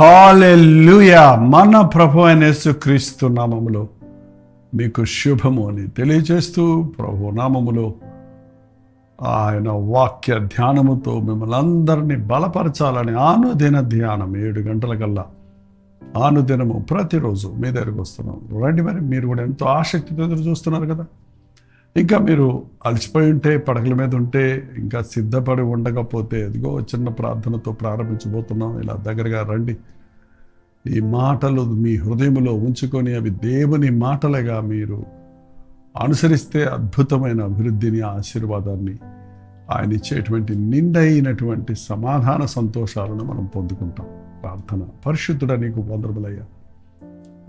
Hallelujah మన ప్రభు అయిన యేసుక్రీస్తు నామములో మీకు శుభము అని తెలియజేస్తూ ప్రభు నామములో ఆయన వాక్య ధ్యానముతో మిమ్మల్ని అందరినీ బలపరచాలని ఆనుదిన ధ్యానం ఏడు గంటల కల్లా ఆనుదినము ప్రతిరోజు మీ దగ్గరకు వస్తున్నాం. రండి మరి మీరు కూడా ఎంతో ఆసక్తితో ఎదురు చూస్తున్నారు కదా. ఇంకా మీరు అలసిపోయి ఉంటే పడకల మీద ఉంటే ఇంకా సిద్ధపడి ఉండకపోతే ఇదిగో చిన్న ప్రార్థనతో ప్రారంభించబోతున్నాం. ఇలా దగ్గరగా రండి. ఈ మాటలు మీ హృదయంలో ఉంచుకొని అవి దేవుని మాటలుగా మీరు అనుసరిస్తే అద్భుతమైన అభివృద్ధిని ఆశీర్వాదాన్ని ఆయన ఇచ్చేటువంటి నిండైనటువంటి సమాధాన సంతోషాలను మనం పొందుకుంటాం. ప్రార్థన. పరిశుద్ధుడ నీకు వందరములయ్యా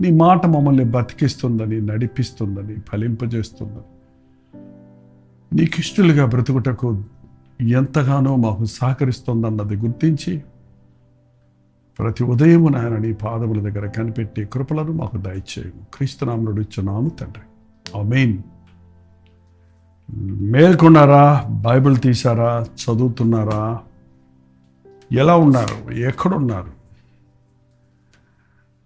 నీ మాట మమ్మల్ని బతికిస్తుందని నడిపిస్తుందని ఫలింపజేస్తుందని. నీకిష్టులుగా బ్రతుకుటకు ఎంతగానో మాకు సహకరిస్తుందన్నది గుర్తించి ప్రతి ఉదయం నాయన నీ పాదముల దగ్గర కనిపెట్టి కృపలను మాకు దయచేయము. క్రీస్తునాముడు ఇచ్చున్నాము తండ్రి. మెయిన్ మేల్కొన్నారా? బైబిల్ తీశారా? చదువుతున్నారా? ఎలా ఉన్నారు? ఎక్కడున్నారు?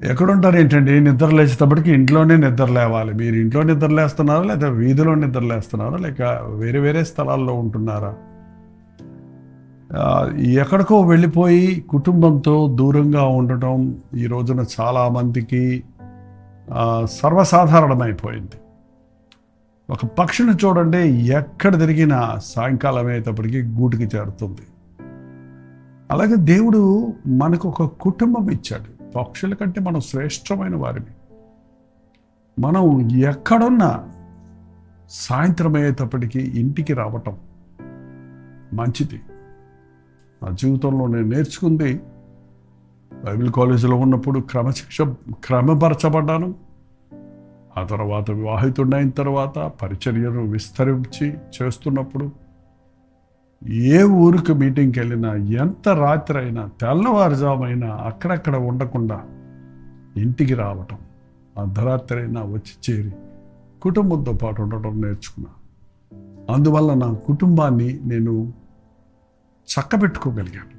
ఎక్కడుంటారు ఏంటండి నిద్ర లేచేటప్పటికి ఇంట్లోనే నిద్ర లేవాలి. మీరు ఇంట్లో నిద్ర లేస్తున్నారా? లేదా వీధిలో నిద్ర లేస్తున్నారా? లేక వేరే వేరే స్థలాల్లో ఉంటున్నారా? ఎక్కడికో వెళ్ళిపోయి కుటుంబంతో దూరంగా ఉండటం ఈ రోజున చాలామందికి సర్వసాధారణమైపోయింది. ఒక పక్షిని చూడండి ఎక్కడ తిరిగినా సాయంకాలం అయ్యేటప్పటికి గూటికి చేరుతుంది. అలాగే దేవుడు మనకు ఒక కుటుంబం ఇచ్చాడు. పక్షుల కంటే మనం శ్రేష్టమైన వారిని మనం ఎక్కడున్నా సాయంత్రం అయ్యేటప్పటికీ ఇంటికి రావటం మంచిది. నా జీవితంలో నేను నేర్చుకుంది బైబిల్ కాలేజీలో ఉన్నప్పుడు క్రమశిక్ష క్రమపరచబడ్డాను. ఆ తర్వాత వివాహితుడైన తర్వాత పరిచర్యను విస్తరించి చేస్తున్నప్పుడు ఏ ఊరికి మీటింగ్కి వెళ్ళినా ఎంత రాత్రి అయినా తెల్లవారుజామైనా అక్కడక్కడ ఉండకుండా ఇంటికి రావటం అర్ధరాత్రి అయినా వచ్చి చేరి కుటుంబంతో పాటు ఉండటం నేర్చుకున్నా. అందువల్ల నా కుటుంబాన్ని నేను చక్కబెట్టుకోగలిగాను.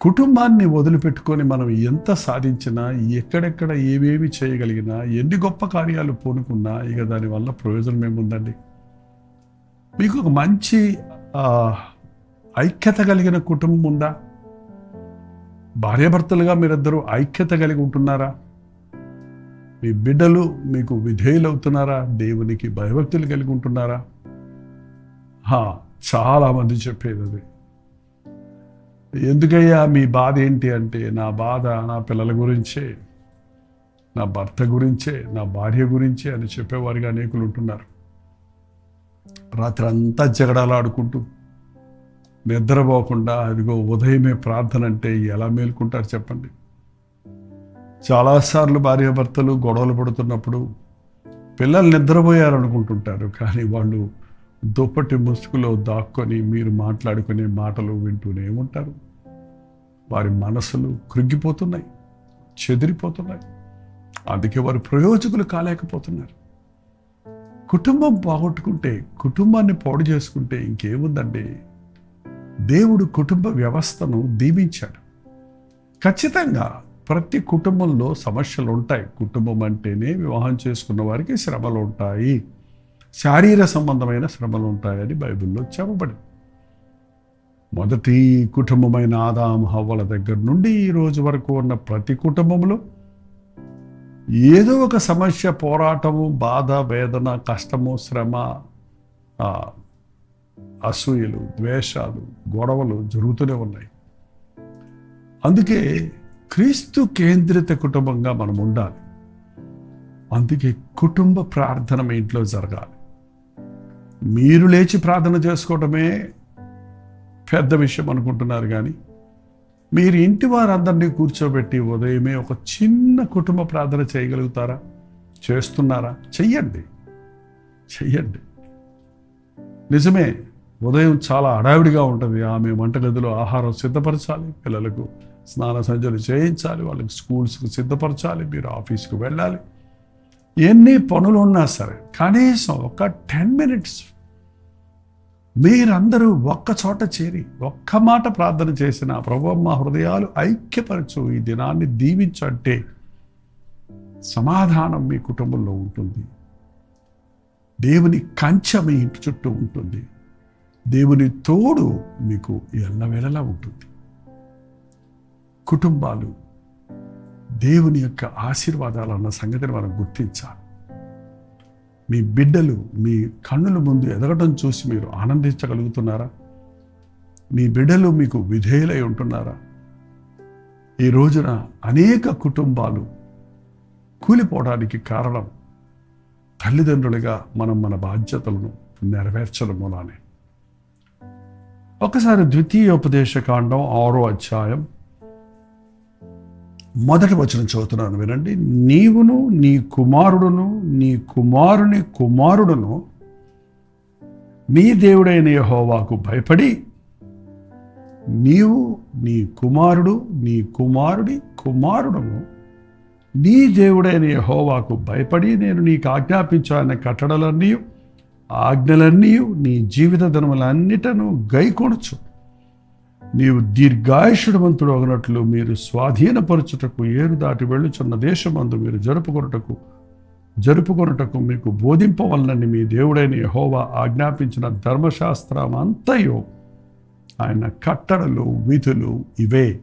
కుటుంబాన్ని వదిలిపెట్టుకొని మనం ఎంత సాధించినా ఎక్కడెక్కడ ఏమేమి చేయగలిగినా ఎన్ని గొప్ప కార్యాలు పూనుకున్నా ఇక దానివల్ల ప్రయోజనం ఏముందండి? మీకు ఒక మంచి ఐక్యత కలిగిన కుటుంబం ఉందా? భార్యాభర్తలుగా మీరిద్దరూ ఐక్యత కలిగి ఉంటున్నారా? మీ బిడ్డలు మీకు విధేయులవుతున్నారా? దేవునికి భయభక్తులు కలిగి ఉంటున్నారా? చాలామంది చెప్పేది అది. ఎందుకయ్యా మీ బాధ ఏంటి అంటే నా బాధ నా పిల్లల గురించే నా భర్త గురించే నా భార్య గురించే అని చెప్పేవారిగా అనేకులు ఉంటున్నారు. రాత్రి అంతా జగడాలాడుకుంటూ నిద్రపోకుండా అదిగో ఉదయమే ప్రార్థన అంటే ఎలా మేల్కుంటారు చెప్పండి. చాలాసార్లు భార్యాభర్తలు గొడవలు పడుతున్నప్పుడు పిల్లలు నిద్రపోయారు అనుకుంటుంటారు కానీ వాళ్ళు దుప్పటి ముసుగులో దాక్కొని మీరు మాట్లాడుకునే మాటలు వింటూనే ఉంటారు. వారి మనసులు కృంగిపోతున్నాయి చెదిరిపోతున్నాయి. అందుకే వారు ప్రయోజకులు కాలేకపోతున్నారు. కుటుంబం పోగొట్టుకుంటే కుటుంబాన్ని పాడు చేసుకుంటే ఇంకేముందండి? దేవుడు కుటుంబ వ్యవస్థను దీవించాడు. ఖచ్చితంగా ప్రతి కుటుంబంలో సమస్యలు ఉంటాయి కుటుంబం అంటేనే వివాహం చేసుకున్న వారికి శ్రమలు ఉంటాయి శారీర సంబంధమైన శ్రమలు ఉంటాయని బైబిల్లో చెప్పబడి మొదటి కుటుంబమైన ఆదాం హవ్వల దగ్గర నుండి ఈ రోజు వరకు ఉన్న ప్రతి కుటుంబంలో ఏదో ఒక సమస్య పోరాటము బాధ వేదన కష్టము శ్రమ అసూయలు ద్వేషాలు గొడవలు జరుగుతూనే ఉన్నాయి. అందుకే క్రీస్తు కేంద్రిత కుటుంబంగా మనం ఉండాలి. అందుకే కుటుంబ ప్రార్థన మీ ఇంట్లో జరగాలి. మీరు లేచి ప్రార్థన చేసుకోవటమే పెద్ద విషయం అనుకుంటున్నారు కానీ మీరు ఇంటి వారందరినీ కూర్చోబెట్టి ఉదయమే ఒక చిన్న కుటుంబ ప్రార్థన చేయగలుగుతారా? చేస్తున్నారా? చెయ్యండి. చెయ్యండి. నిజమే ఉదయం చాలా అడావిడిగా ఉంటుంది. ఆమె వంటగదిలో ఆహారం సిద్ధపరచాలి. పిల్లలకు స్నాన సంజలు చేయించాలి. వాళ్ళకి స్కూల్స్కి సిద్ధపరచాలి. మీరు ఆఫీస్కి వెళ్ళాలి. ఎన్ని పనులు ఉన్నా సరే కనీసం ఒక టెన్ మినిట్స్ మీరందరూ ఒక్క చోట చేరి ఒక్క మాట ప్రార్థన చేసిన ప్రభు మా హృదయాలు ఐక్యపరచు. ఈ దినాన్ని దీవించంటే సమాధానం మీ కుటుంబంలో ఉంటుంది. దేవుని కంచె మీ ఇంటి చుట్టూ ఉంటుంది. దేవుని తోడు మీకు ఎల్లవేళలా ఉంటుంది. కుటుంబాలు దేవుని యొక్క ఆశీర్వాదాలు అన్న సంగతిని మనం గుర్తించాలి. మీ బిడ్డలు మీ కన్నుల ముందు ఎదగడం చూసి మీరు ఆనందించగలుగుతున్నారా? మీ బిడ్డలు మీకు విధేయులై ఉంటున్నారా? ఈ రోజున అనేక కుటుంబాలు కూలిపోవడానికి కారణం తల్లిదండ్రులుగా మనం మన బాధ్యతలను నెరవేర్చడం మూలానే ఒకసారి ద్వితీయోపదేశ కాండం ఆరో అధ్యాయం మొదటి వచనం చదువుతున్నాను వినండి. నీవును నీ కుమారుడును నీ కుమారుని కుమారుడును నీ దేవుడైన యహోవాకు భయపడి నీవు నీ కుమారుడు నీ కుమారుడి కుమారుడును నీ దేవుడైన యహోవాకు భయపడి నేను నీకు ఆజ్ఞాపించాలన్న కట్టడలన్నీ ఆజ్ఞలన్నీ నీ జీవిత ధనములన్నిటను గైకొనచ్చు నీవు దీర్ఘాయుషుడవంతుడు అగినట్లు మీరు స్వాధీనపరచుటకు ఏరు దాటి వెళ్ళుచున్న దేశమందు మీరు జరుపుకొనుటకు జరుపుకొనుటకు మీకు బోధింపవలనని మీ దేవుడైన యహోవా ఆజ్ఞాపించిన ధర్మశాస్త్రం అంతయో ఆయన కట్టడలు విధులు ఇవే.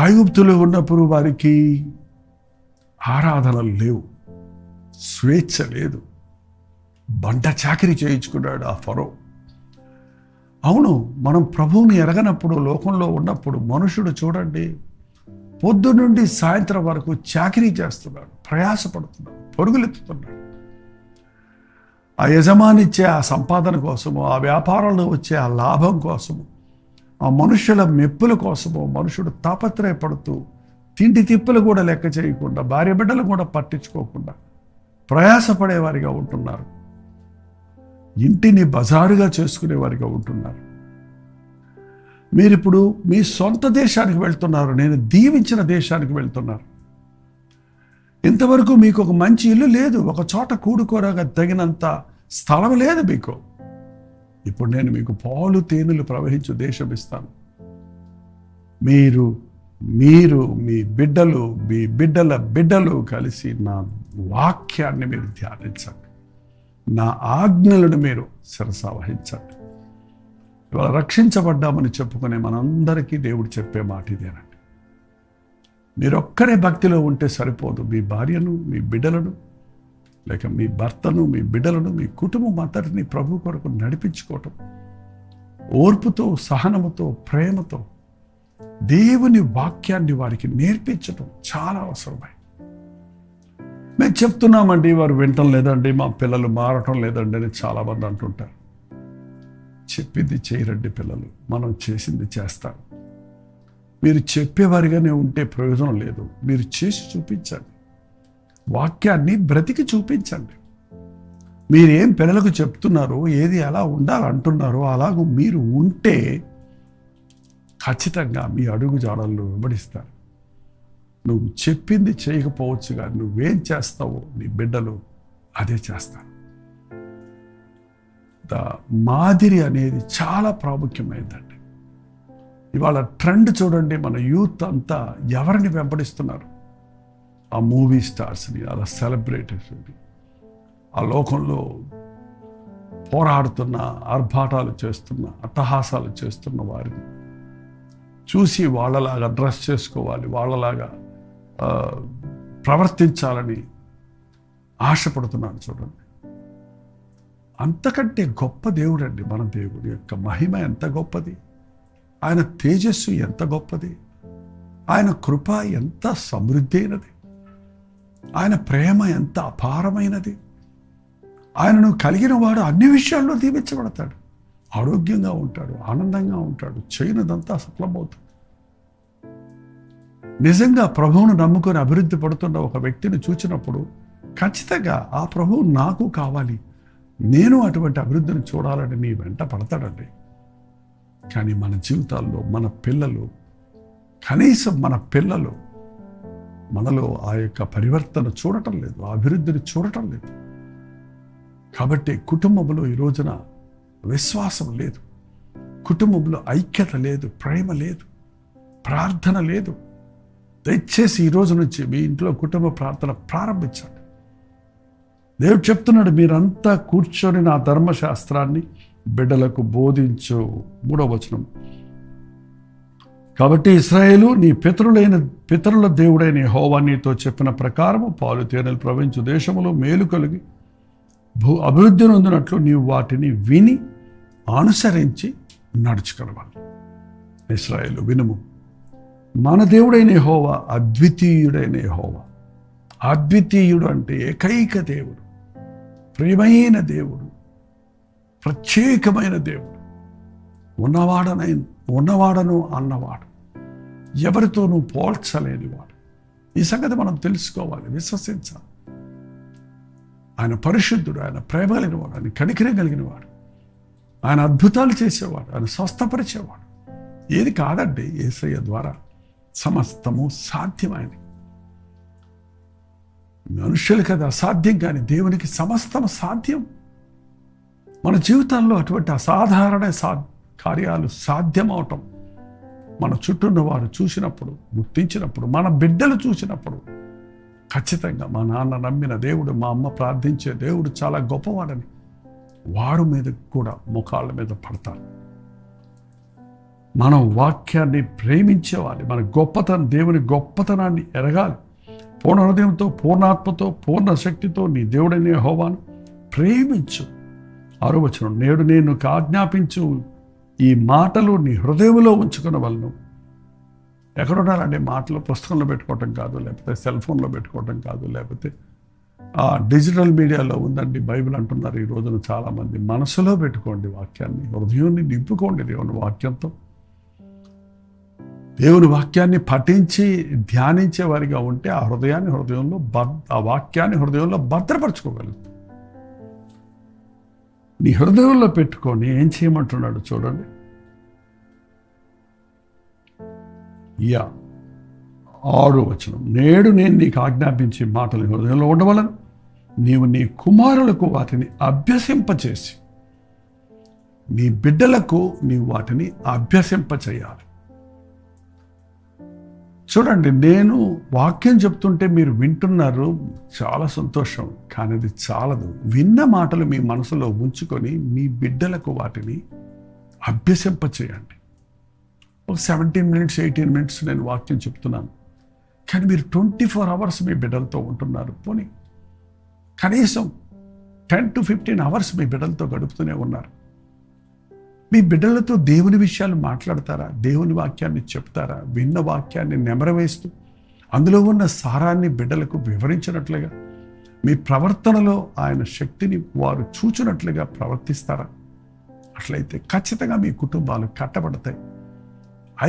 ఐగుప్తులు ఉన్నప్పుడు వారికి ఆరాధనలు లేవు స్వేచ్ఛ లేదు. బంట చాకరీ చేయించుకున్నాడు ఆ ఫరో. అవును మనం ప్రభువుని ఎరగనప్పుడు లోకంలో ఉన్నప్పుడు మనుషుడు చూడండి పొద్దు నుండి సాయంత్రం వరకు చాకరీ చేస్తున్నాడు ప్రయాసపడుతున్నాడు పరుగులెత్తుతున్నాడు. ఆ యజమానిచ్చే ఆ సంపాదన కోసము ఆ వ్యాపారంలో వచ్చే ఆ లాభం కోసము ఆ మనుషుల మెప్పుల కోసము మనుషుడు తాపత్రయపడుతూ తిండి తిప్పులు కూడా లెక్క చేయకుండా భార్య బిడ్డలు కూడా పట్టించుకోకుండా ప్రయాసపడేవారిగా ఉంటున్నారు. ఇంటిని బజారుగా చేసుకునేవారిగా ఉంటున్నారు. మీరిప్పుడు మీ సొంత దేశానికి వెళ్తున్నారు. నేను దీవించిన దేశానికి వెళ్తున్నారు. ఇంతవరకు మీకు ఒక మంచి ఇల్లు లేదు. ఒక చోట కూడుకోరగా తగినంత స్థలం లేదు మీకు. ఇప్పుడు నేను మీకు పాలు తేనెలు ప్రవహించు దేశం ఇస్తాను. మీరు మీరు మీ బిడ్డలు మీ బిడ్డల బిడ్డలు కలిసి నా వాక్యాన్ని మీరు ధ్యానించండి. నా ఆజ్ఞలను మీరు శిరసావహించండి. ఇవాళ రక్షించబడ్డామని చెప్పుకునే మనందరికీ దేవుడు చెప్పే మాట ఇదేనండి. మీరొక్కరే భక్తిలో ఉంటే సరిపోదు. మీ భార్యను మీ బిడ్డలను లేక మీ భర్తను మీ బిడ్డలను మీ కుటుంబం అంతటిని ప్రభు కొరకు నడిపించుకోవటం ఓర్పుతో సహనముతో ప్రేమతో దేవుని వాక్యాన్ని వారికి నేర్పించటం చాలా అవసరమైంది. మేము చెప్తున్నామండి వారు వినటం లేదండి మా పిల్లలు మారటం లేదండి అని చాలామంది అంటుంటారు. చెప్పింది చేయరండి పిల్లలు మనం చేసింది చేస్తాం. మీరు చెప్పేవారిగానే ఉంటే ప్రయోజనం లేదు. మీరు చేసి చూపించండి. వాక్యాన్ని బ్రతికి చూపించండి. మీరేం పిల్లలకు చెప్తున్నారో ఏది ఎలా ఉండాలంటున్నారో అలాగూ మీరు ఉంటే ఖచ్చితంగా మీ అడుగు జాడల్లో వెంబడిస్తారు. నువ్వు చెప్పింది చేయకపోవచ్చుగా నువ్వేం చేస్తావో నీ బిడ్డలు అదే చేస్తారు. ద మాదిరి అనేది చాలా ప్రాముఖ్యమైందండి. ఇవాళ ట్రెండ్ చూడండి మన యూత్ అంతా ఎవరిని వెంబడిస్తున్నారు? ఆ మూవీ స్టార్స్ని అలా సెలబ్రిటీస్ని. ఆ లోకంలో పోరాడుతున్న ఆర్భాటాలు చేస్తున్న అట్టహాసాలు చేస్తున్న వారిని చూసి వాళ్ళలాగా డ్రెస్ చేసుకోవాలి వాళ్ళలాగా ప్రవర్తించాలని ఆశపడుతున్నాను చూడండి. అంతకంటే గొప్ప దేవుడు అండి మన దేవుడి యొక్క మహిమ ఎంత గొప్పది? ఆయన తేజస్సు ఎంత గొప్పది? ఆయన కృప ఎంత సమృద్ధి అయినది ఆయన ప్రేమ ఎంత అపారమైనది? ఆయనను కలిగిన వాడు అన్ని విషయాల్లో దీవించబడతాడు. ఆరోగ్యంగా ఉంటాడు ఆనందంగా ఉంటాడు చేయనదంతా సఫలమవుతుంది నిజంగా ప్రభువును నమ్ముకొని అభివృద్ధి పడుతున్న ఒక వ్యక్తిని చూచినప్పుడు ఖచ్చితంగా ఆ ప్రభువు నాకు కావాలి. నేను అటువంటి అభివృద్ధిని చూడాలని నీ వెంట పడతాడండి. కానీ మన జీవితాల్లో మన పిల్లలు కనీసం మన పిల్లలు మనలో ఆ యొక్క పరివర్తన చూడటం లేదు ఆ అభివృద్ధిని చూడటం లేదు. కాబట్టి కుటుంబంలో ఈ రోజున విశ్వాసం లేదు. కుటుంబంలో ఐక్యత లేదు ప్రేమ లేదు ప్రార్థన లేదు. దయచేసి ఈ రోజు నుంచి మీ ఇంట్లో కుటుంబ ప్రార్థన ప్రారంభించండి. దేవుడు చెప్తున్నాడు మీరంతా కూర్చొని నా ధర్మశాస్త్రాన్ని బిడ్డలకు బోధించు. మూడవ వచనం. కాబట్టి ఇస్రాయేలు నీ పితరులైన పితరుల దేవుడైన హోవా నీతో చెప్పిన ప్రకారము పాలు తేనెలు ప్రవహించు దేశములో మేలు కలిగి భూ అభివృద్ధి నొందినట్లు నీవు వాటిని విని అనుసరించి నడుచుకోవాలి ఇస్రాయేలు వినుము. మన దేవుడైన హోవా అద్వితీయుడైన హోవా అద్వితీయుడు అంటే ఏకైక దేవుడు ప్రియమైన దేవుడు ప్రత్యేకమైన దేవుడు. ఉన్నవాడనై ఉన్నవాడను అన్నవాడు. ఎవరితోనూ పోల్చలేనివాడు. ఈ సంగతి మనం తెలుసుకోవాలి విశ్వసించాలి. ఆయన పరిశుద్ధుడు ఆయన ప్రేమ కలిగినవాడు ఆయన కనికరం కలిగినవాడు. ఆయన అద్భుతాలు చేసేవాడు ఆయన స్వస్థపరిచేవాడు. ఏది కాదండి ఏసయ్య ద్వారా. సమస్తము సాధ్యమైనది. మనుషులకి అది అసాధ్యం కానీ దేవునికి సమస్తం సాధ్యం. మన జీవితాల్లో అటువంటి అసాధారణ సా కార్యాలు సాధ్యమవటం. మన చుట్టూ వారు చూసినప్పుడు గుర్తించినప్పుడు మన బిడ్డలు చూసినప్పుడు ఖచ్చితంగా మా నాన్న నమ్మిన దేవుడు మా అమ్మ ప్రార్థించే దేవుడు చాలా గొప్పవాడని వాడు మీద కూడా ముఖాళ్ళ మీద పడతారు. మనం వాక్యాన్ని ప్రేమించేవాలి మన గొప్పతనం దేవుని గొప్పతనాన్ని ఎరగాలి. పూర్ణ హృదయంతో పూర్ణాత్మతో పూర్ణ శక్తితో నీ దేవుడనే హోవాను ప్రేమించు. ఆరోవచనం నేడు నేను ఆజ్ఞాపించు ఈ మాటలు నీ హృదయంలో ఉంచుకున్న వలను ఎక్కడ మాటలు పుస్తకంలో పెట్టుకోవటం కాదు లేకపోతే సెల్ ఫోన్లో పెట్టుకోవటం కాదు లేకపోతే ఆ డిజిటల్ మీడియాలో ఉందండి బైబిల్ అంటున్నారు ఈ రోజున చాలామంది. మనసులో పెట్టుకోండి వాక్యాన్ని హృదయాన్ని నింపుకోండి దేవుని వాక్యంతో. దేవుని వాక్యాన్ని పఠించి ధ్యానించే వారిగా ఉంటే ఆ హృదయాన్ని హృదయంలో భద్ ఆ వాక్యాన్ని హృదయంలో భద్రపరచుకోగలుగుతాం నీ హృదయంలో పెట్టుకొని ఏం చేయమంటున్నాడు చూడండి. యా ఆరు వచనం. నేడు నేను నీకు ఆజ్ఞాపించే మాటలు హృదయంలో ఉండవలను నీవు నీ కుమారులకు వాటిని అభ్యసింపచేసి నీ బిడ్డలకు నీవు వాటిని అభ్యసింపచేయాలి. చూడండి నేను వాక్యం చెప్తుంటే మీరు వింటున్నారు చాలా సంతోషం. కానీ అది చాలదు. విన్న మాటలు మీ మనసులో ఉంచుకొని మీ బిడ్డలకు వాటిని అభ్యసింపచేయండి. ఒక సెవెంటీన్ మినిట్స్ ఎయిటీన్ మినిట్స్ నేను వాక్యం చెప్తున్నాను. కానీ మీరు ట్వంటీ ఫోర్ అవర్స్ మీ బిడ్డలతో ఉంటున్నారు. పోనీ కనీసం టెన్ టు ఫిఫ్టీన్ అవర్స్ మీ బిడ్డలతో గడుపుతూనే ఉన్నారు. మీ బిడ్డలతో దేవుని విషయాలు మాట్లాడతారా? దేవుని వాక్యాన్ని చెప్తారా? విన్న వాక్యాన్ని నెమరవేస్తూ అందులో ఉన్న సారాన్ని బిడ్డలకు వివరించినట్లుగా మీ ప్రవర్తనలో ఆయన శక్తిని వారు చూచినట్లుగా ప్రవర్తిస్తారా? అట్లయితే ఖచ్చితంగా మీ కుటుంబాలు కట్టబడతాయి.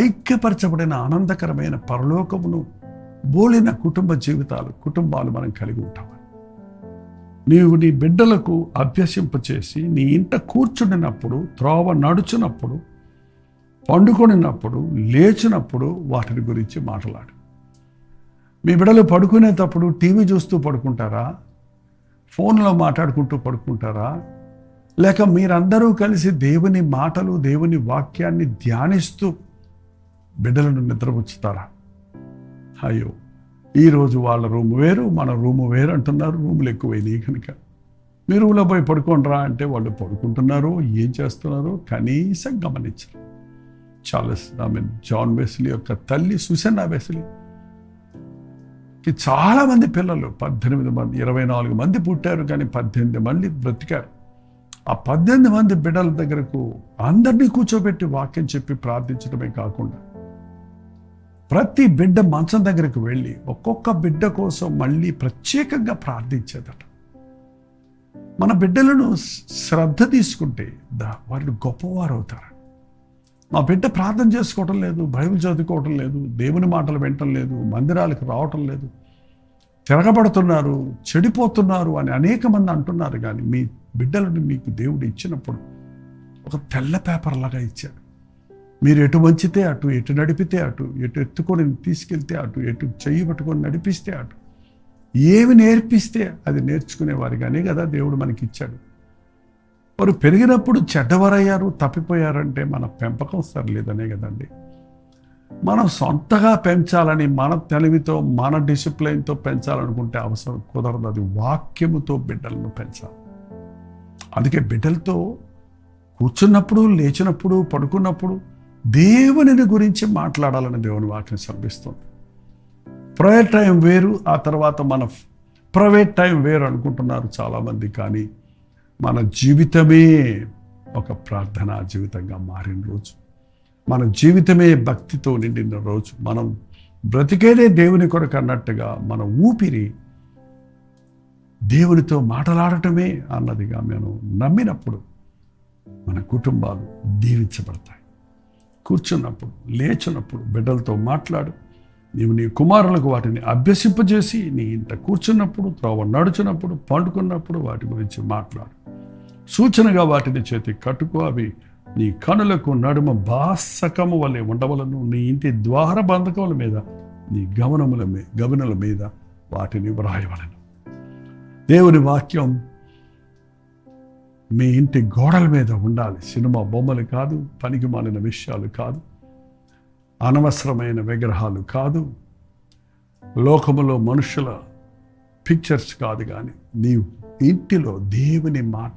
ఐక్యపరచబడిన ఆనందకరమైన పరలోకమును బోలిన కుటుంబ జీవితాలు కుటుంబాలు మనం కలిగి ఉంటాం నీవు నీ బిడ్డలకు అభ్యసింపచేసి నీ ఇంట కూర్చుండినప్పుడు త్రోవ నడుచునప్పుడు పండుకొనినప్పుడు లేచినప్పుడు వాటిని గురించి మాట్లాడు. మీ బిడ్డలు పడుకునేటప్పుడు టీవీ చూస్తూ పడుకుంటారా? ఫోన్లో మాట్లాడుకుంటూ పడుకుంటారా? లేక మీరందరూ కలిసి దేవుని మాటలు దేవుని వాక్యాన్ని ధ్యానిస్తూ బిడ్డలను నిద్రపుచ్చుతారా? అయ్యో! ఈరోజు వాళ్ళ రూమ్ వేరు మన రూము వేరు అంటున్నారు. రూములు ఎక్కువైనాయి కనుక. మీ రూమ్లో పోయి పడుకోండిరా అంటే వాళ్ళు పడుకుంటున్నారు ఏం చేస్తున్నారు? కనీసం గమనించరు. Charles I mean John Wesley యొక్క తల్లి సుసన్నా వెస్లీ. కి చాలామంది పిల్లలు పద్దెనిమిది మంది ఇరవై నాలుగు మంది పుట్టారు కానీ పద్దెనిమిది మంది బ్రతికారు. ఆ పద్దెనిమిది మంది బిడ్డల దగ్గరకు అందరినీ కూర్చోబెట్టి వాక్యం చెప్పి ప్రార్థించడమే కాకుండా ప్రతి బిడ్డ మంచం దగ్గరికి వెళ్ళి ఒక్కొక్క బిడ్డ కోసం మళ్ళీ ప్రత్యేకంగా ప్రార్థించేదట. మన బిడ్డలను శ్రద్ధ తీసుకుంటే వారిని గొప్పవారు అవుతారు మా బిడ్డ ప్రార్థన చేసుకోవటం లేదు బైబిల్ చదువుకోవటం లేదు దేవుని మాటలు వినటం లేదు మందిరాలకు రావటం లేదు. తిరగబడుతున్నారు చెడిపోతున్నారు అని అనేక మంది అంటున్నారు కానీ మీ బిడ్డలను మీకు దేవుడు ఇచ్చినప్పుడు ఒక తెల్ల పేపర్ లాగా ఇచ్చాడు. మీరు ఎటు వంచితే అటు ఎటు నడిపితే అటు ఎటు ఎత్తుకొని తీసుకెళ్తే అటు ఎటు చెయ్యి పట్టుకొని నడిపిస్తే అటు. ఏమి నేర్పిస్తే అది నేర్చుకునేవారిగానే కదా దేవుడు మనకి ఇచ్చాడు వారు పెరిగినప్పుడు చెడ్డవారయ్యారు తప్పిపోయారంటే మన పెంపకం సరిలేదనే కదండి. మనం సొంతగా పెంచాలని మన తెలివితో మన డిసిప్లైన్తో పెంచాలనుకుంటే అవసరం కుదరదు. అది వాక్యముతో బిడ్డలను పెంచాలి. అందుకే బిడ్డలతో కూర్చున్నప్పుడు లేచినప్పుడు పడుకున్నప్పుడు దేవునిని గురించి మాట్లాడాలని దేవుని వాక్యం సర్భిస్తుంది ప్రైవేట్ టైం వేరు ఆ తర్వాత మన ప్రైవేట్ టైం వేరు అనుకుంటున్నారు చాలామంది కానీ మన జీవితమే ఒక ప్రార్థనా జీవితంగా మారిన రోజు. మన జీవితమే భక్తితో నిండిన రోజు. మనం బ్రతికేదే దేవుని కొరకు అన్నట్టుగా మన ఊపిరి దేవునితో మాట్లాడటమే అన్నదిగా మేము నమ్మినప్పుడు మన కుటుంబాలు దీవించబడతాయి. కూర్చున్నప్పుడు లేచినప్పుడు బిడ్డలతో మాట్లాడు. నీవు నీ కుమారులకు వాటిని అభ్యసింపజేసి నీ ఇంట కూర్చున్నప్పుడు త్రోవ నడుచున్నప్పుడు పండుకున్నప్పుడు వాటి గురించి మాట్లాడు. సూచనగా వాటిని చేతి కట్టుకో అవి నీ కనులకు నడుమ బాసకము వలె ఉండవలను నీ ఇంటి ద్వార బంధకముల మీద నీ గమనముల మీద గమనుల మీద వాటిని వ్రాయవలను. దేవుని వాక్యం మీ ఇంటి గోడల మీద ఉండాలి. సినిమా బొమ్మలు కాదు పనికి మాలిన విషయాలు కాదు అనవసరమైన విగ్రహాలు కాదు లోకములో మనుషుల పిక్చర్స్ కాదు కానీ నీ ఇంటిలో దేవుని మాట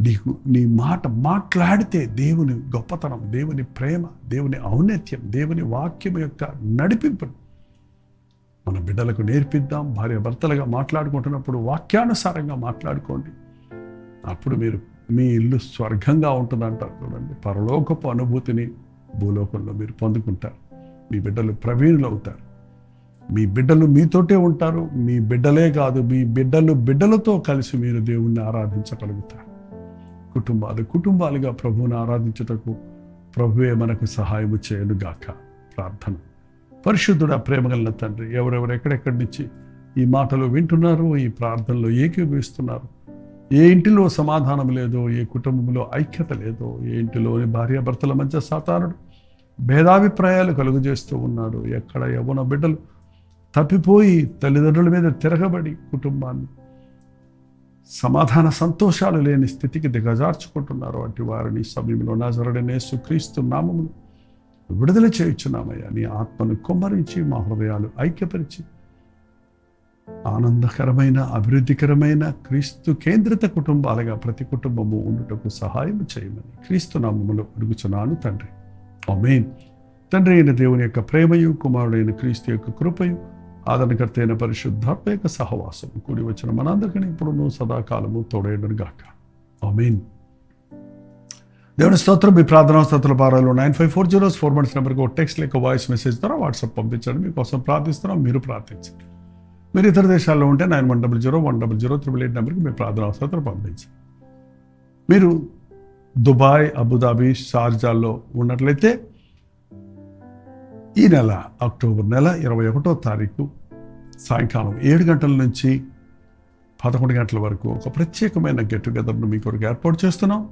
నీకు నీ మాట మాట్లాడితే దేవుని గొప్పతనం దేవుని ప్రేమ దేవుని ఔన్నత్యం దేవుని వాక్యం యొక్క నడిపింపును మన బిడ్డలకు నేర్పిద్దాం భార్య భర్తలుగా మాట్లాడుకుంటున్నప్పుడు వాక్యానుసారంగా మాట్లాడుకోండి. అప్పుడు మీరు మీ ఇల్లు స్వర్గంగా ఉంటుందంటారు చూడండి. పరలోకపు అనుభూతిని భూలోకంలో మీరు పొందుకుంటారు. మీ బిడ్డలు ప్రవీణులు అవుతారు. మీ బిడ్డలు మీతోటే ఉంటారు. మీ బిడ్డలే కాదు మీ బిడ్డలు బిడ్డలతో కలిసి మీరు దేవుణ్ణి ఆరాధించగలుగుతారు. కుటుంబాలు కుటుంబాలుగా ప్రభువుని ఆరాధించుటకు ప్రభువే మనకు సహాయము చేయనుగాక. ప్రార్థన. పరిశుద్ధుడ ప్రేమగల తండ్రి ఎవరెవరు ఎక్కడెక్కడి నుంచి ఈ మాటలు వింటున్నారు ఈ ప్రార్థనలో ఏకీభవిస్తున్నారు ఏ ఇంటిలో సమాధానం లేదో ఏ కుటుంబంలో ఐక్యత లేదో ఏ ఇంటిలోని భార్యాభర్తల మధ్య సాతానుడు భేదాభిప్రాయాలు కలుగజేస్తూ ఉన్నాడు. ఎక్కడ యవ్వన బిడ్డలు తప్పిపోయి తల్లిదండ్రుల మీద తిరగబడి కుటుంబాన్ని సమాధాన సంతోషాలు లేని స్థితికి దిగజార్చుకుంటున్నారు. అటు వారిని సమయంలో నజరడనే సుక్రీస్తు నామములు విడుదల చేయుచున్నామయ్యా. నీ ఆత్మను కొమ్మరించి మా హృదయాలు ఐక్యపరిచి ఆనందకరమైన అభివృద్ధికరమైన క్రీస్తు కేంద్రిత కుటుంబాలుగా ప్రతి కుటుంబము ఉండుటకు సహాయం చేయమని క్రీస్తు నామములో అడుగుచున్నాను తండ్రి. ఆమేన్. తండ్రి అయిన దేవుని యొక్క ప్రేమయు కుమారుడైన క్రీస్తు యొక్క కృపయు ఆదరణకర్త అయిన పరిశుద్ధాత్మ యొక్క సహవాసం కూడి వచ్చిన మనందరికీ ఇప్పుడు సదాకాలము తోడేయడం గాక ఆమేన్. దేవుని స్తోత్రం మీ ప్రార్థనా స్తోత్ర భారాలు nine five four zeros four months నెంబర్కి ఒక టెక్స్ట్ లేక వాయిస్ మెసేజ్ ద్వారా వాట్సాప్ పంపించండి. మీకోసం ప్రార్థిస్తున్నాం మీరు ప్రార్థించండి. మీరు ఇతర దేశాల్లో ఉంటే nine one double zero one double zero triple eight నెంబర్కి మీ ప్రార్థన స్తోత్రం పంపించండి మీరు దుబాయ్ అబుదాబి షార్జాల్లో ఉన్నట్లయితే ఈ నెల అక్టోబర్ నెల ఇరవై ఒకటో తారీఖు సాయంకాలం ఏడు గంటల నుంచి పదకొండు గంటల వరకు ఒక ప్రత్యేకమైన గెట్ టుగెదర్ను మీ కొరకు ఏర్పాటు చేస్తున్నాం.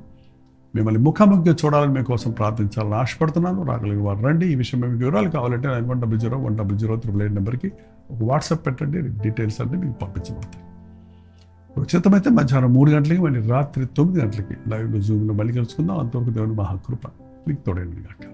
మిమ్మల్ని ముఖాముఖిగా చూడాలని మీకోసం ప్రార్థించాలని ఆశపడుతున్నాను. రాగలిగిన వారు రండి. ఈ విషయం మీకు వివరాలు కావాలంటే nine one double zero one double zero triple eight నెంబర్కి వాట్సాప్ పెట్టండి డీటెయిల్స్ అన్నీ మీకు పంపించబడతాయి ఉచితమైతే మధ్యాహ్నం మూడు గంటలకి మళ్ళీ రాత్రి తొమ్మిది గంటలకి లైవ్లో జూమ్లో మళ్ళీ కలుసుకుందాం. అంతవరకు దేవుని మహాకృప మీకు తోడండి కాక